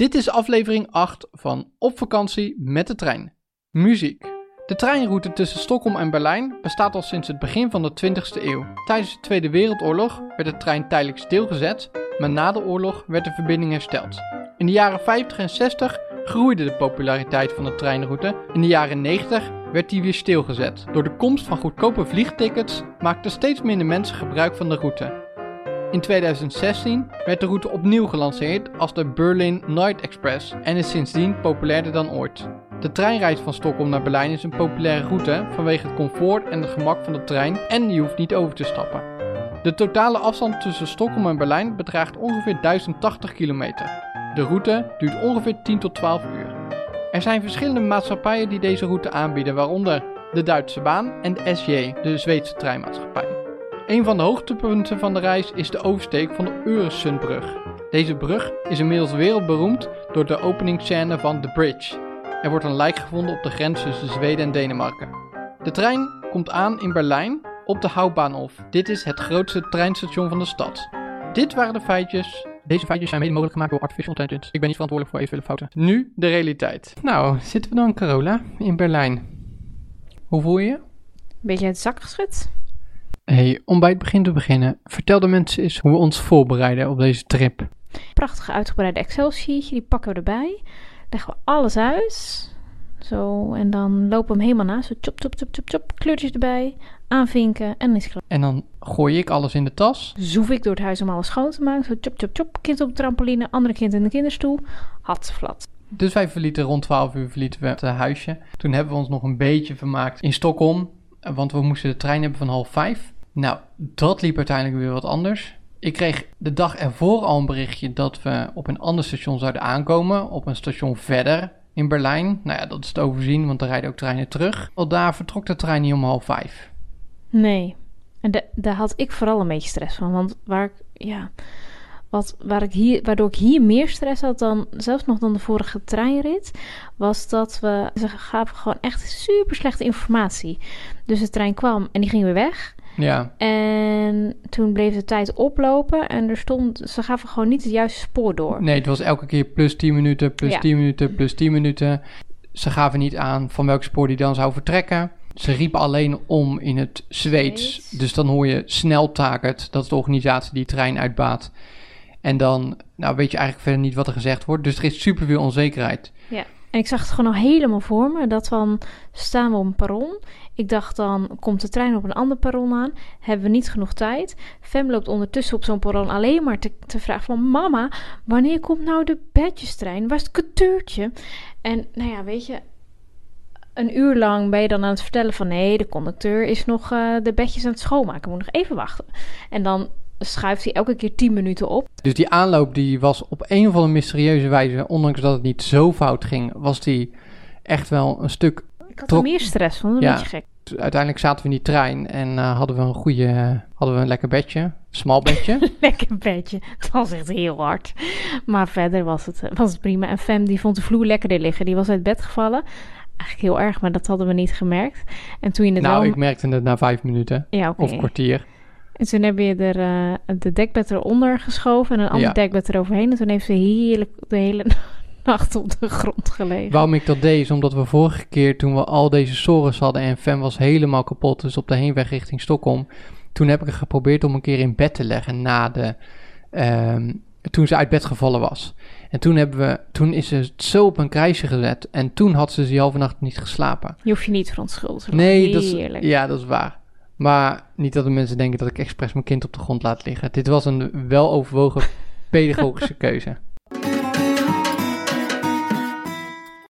Dit is aflevering 8 van Op vakantie met de trein. Muziek. De treinroute tussen Stockholm en Berlijn bestaat al sinds het begin van de 20e eeuw. Tijdens de Tweede Wereldoorlog werd de trein tijdelijk stilgezet, maar na de oorlog werd de verbinding hersteld. In de jaren 50 en 60 groeide de populariteit van de treinroute. In de jaren 90 werd die weer stilgezet. Door de komst van goedkope vliegtickets maakten steeds minder mensen gebruik van de route. In 2016 werd de route opnieuw gelanceerd als de Berlin Night Express en is sindsdien populairder dan ooit. De treinreis van Stockholm naar Berlijn is een populaire route vanwege het comfort en het gemak van de trein en je hoeft niet over te stappen. De totale afstand tussen Stockholm en Berlijn bedraagt ongeveer 1080 kilometer. De route duurt ongeveer 10 tot 12 uur. Er zijn verschillende maatschappijen die deze route aanbieden, waaronder de Duitse Baan en de SJ, de Zweedse treinmaatschappij. Een van de hoogtepunten van de reis is de oversteek van de Øresundbrug. Deze brug is inmiddels wereldberoemd door de openingsscène van The Bridge. Er wordt een lijk gevonden op de grens tussen Zweden en Denemarken. De trein komt aan in Berlijn op de Hauptbahnhof. Dit is het grootste treinstation van de stad. Dit waren de feitjes. Deze feitjes zijn mede mogelijk gemaakt door artificial intelligence. Ik ben niet verantwoordelijk voor eventuele fouten. Nu de realiteit. Nou, zitten we dan, Carola, in Berlijn. Hoe voel je je? Beetje uit de zak geschud. Hey, om bij het begin te beginnen, vertel de mensen eens hoe we ons voorbereiden op deze trip. Prachtige uitgebreide Excel-sheetje, die pakken we erbij. Leggen we alles uit. Zo, en dan lopen we hem helemaal na. Zo chop, chop, chop, chop, chop. Kleurtjes erbij. Aanvinken en is het klaar. En dan gooi ik alles in de tas. Zoef ik door het huis om alles schoon te maken. Zo chop, chop, chop. Kind op de trampoline, andere kind in de kinderstoel. Hatsflat. Dus wij verlieten rond 12 uur verlieten we het huisje. Toen hebben we ons nog een beetje vermaakt in Stockholm. Want we moesten de trein hebben van half vijf. Nou, dat liep uiteindelijk weer wat anders. Ik kreeg de dag ervoor al een berichtje dat we op een ander station zouden aankomen. Op een station verder in Berlijn. Nou ja, dat is te overzien, want er rijden ook treinen terug. Al daar vertrok de trein niet om half vijf. Nee. En da- daar had ik vooral een beetje stress van. Want waar ik, ja, wat, waar ik hier, waardoor ik hier meer stress had dan, zelfs nog dan de vorige treinrit, was dat we, ze gaven gewoon echt super slechte informatie. Dus de trein kwam en die ging weer weg. Ja, En toen bleef de tijd oplopen en er stond, ze gaven gewoon niet het juiste spoor door. nee, het was elke keer plus 10 minuten, plus Ja. 10 minuten, plus 10 minuten. Ze gaven niet aan van welk spoor die dan zou vertrekken. Ze riepen alleen om in het Zweeds. Zweeds. Dus dan hoor je sneltakert, dat is de organisatie die trein uitbaat. En dan nou, weet je eigenlijk verder niet wat er gezegd wordt. Dus er is superveel onzekerheid. En ik zag het gewoon al helemaal voor me. Dat van staan we op een perron. Ik dacht dan komt de trein op een ander perron aan. Hebben we niet genoeg tijd. Fem loopt ondertussen op zo'n perron alleen maar te, te vragen van mama, wanneer komt nou de bedjestrein? Waar is het couteurtje? En nou ja, weet je, een uur lang ben je dan aan het vertellen van nee, de conducteur is nog eh, de bedjes aan het schoonmaken. Moet nog even wachten. En dan schuift hij elke keer 10 minuten op. Dus die aanloop die was op een of andere mysterieuze wijze, ondanks dat het niet zo fout ging, was die echt wel een stuk Ik had er meer stress van, een Ja. beetje gek. uiteindelijk zaten we in die trein en eh, hadden we een goede, hadden we een lekker bedje, smal bedje. Lekker bedje. Het was echt heel hard. Maar verder was het, was het prima. En Fem die vond de vloer lekkerder liggen. Die was uit bed gevallen. Eigenlijk heel erg, maar dat hadden we niet gemerkt. En toen je het nou, wel... ik merkte het na vijf minuten Ja, of kwartier. En toen heb je er eh, de dekbed eronder geschoven en een ander Ja. dekbed eroverheen. En toen heeft ze heerlijk de hele nacht op de grond gelegen. Waarom ik dat deed, is omdat we vorige keer toen we al deze sores hadden en Fem was helemaal kapot, dus op de heenweg richting Stockholm, toen heb ik er geprobeerd om een keer in bed te leggen na de, ehm, toen ze uit bed gevallen was. En toen, hebben we, toen is ze zo op een krijsje gezet en toen had ze die halve nacht niet geslapen. Je hoeft je niet verontschuldigen. Nee, dat is, ja, dat is waar. Maar niet dat de mensen denken dat ik expres mijn kind op de grond laat liggen. Dit was een weloverwogen pedagogische keuze.